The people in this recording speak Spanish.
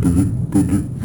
Pili, pili.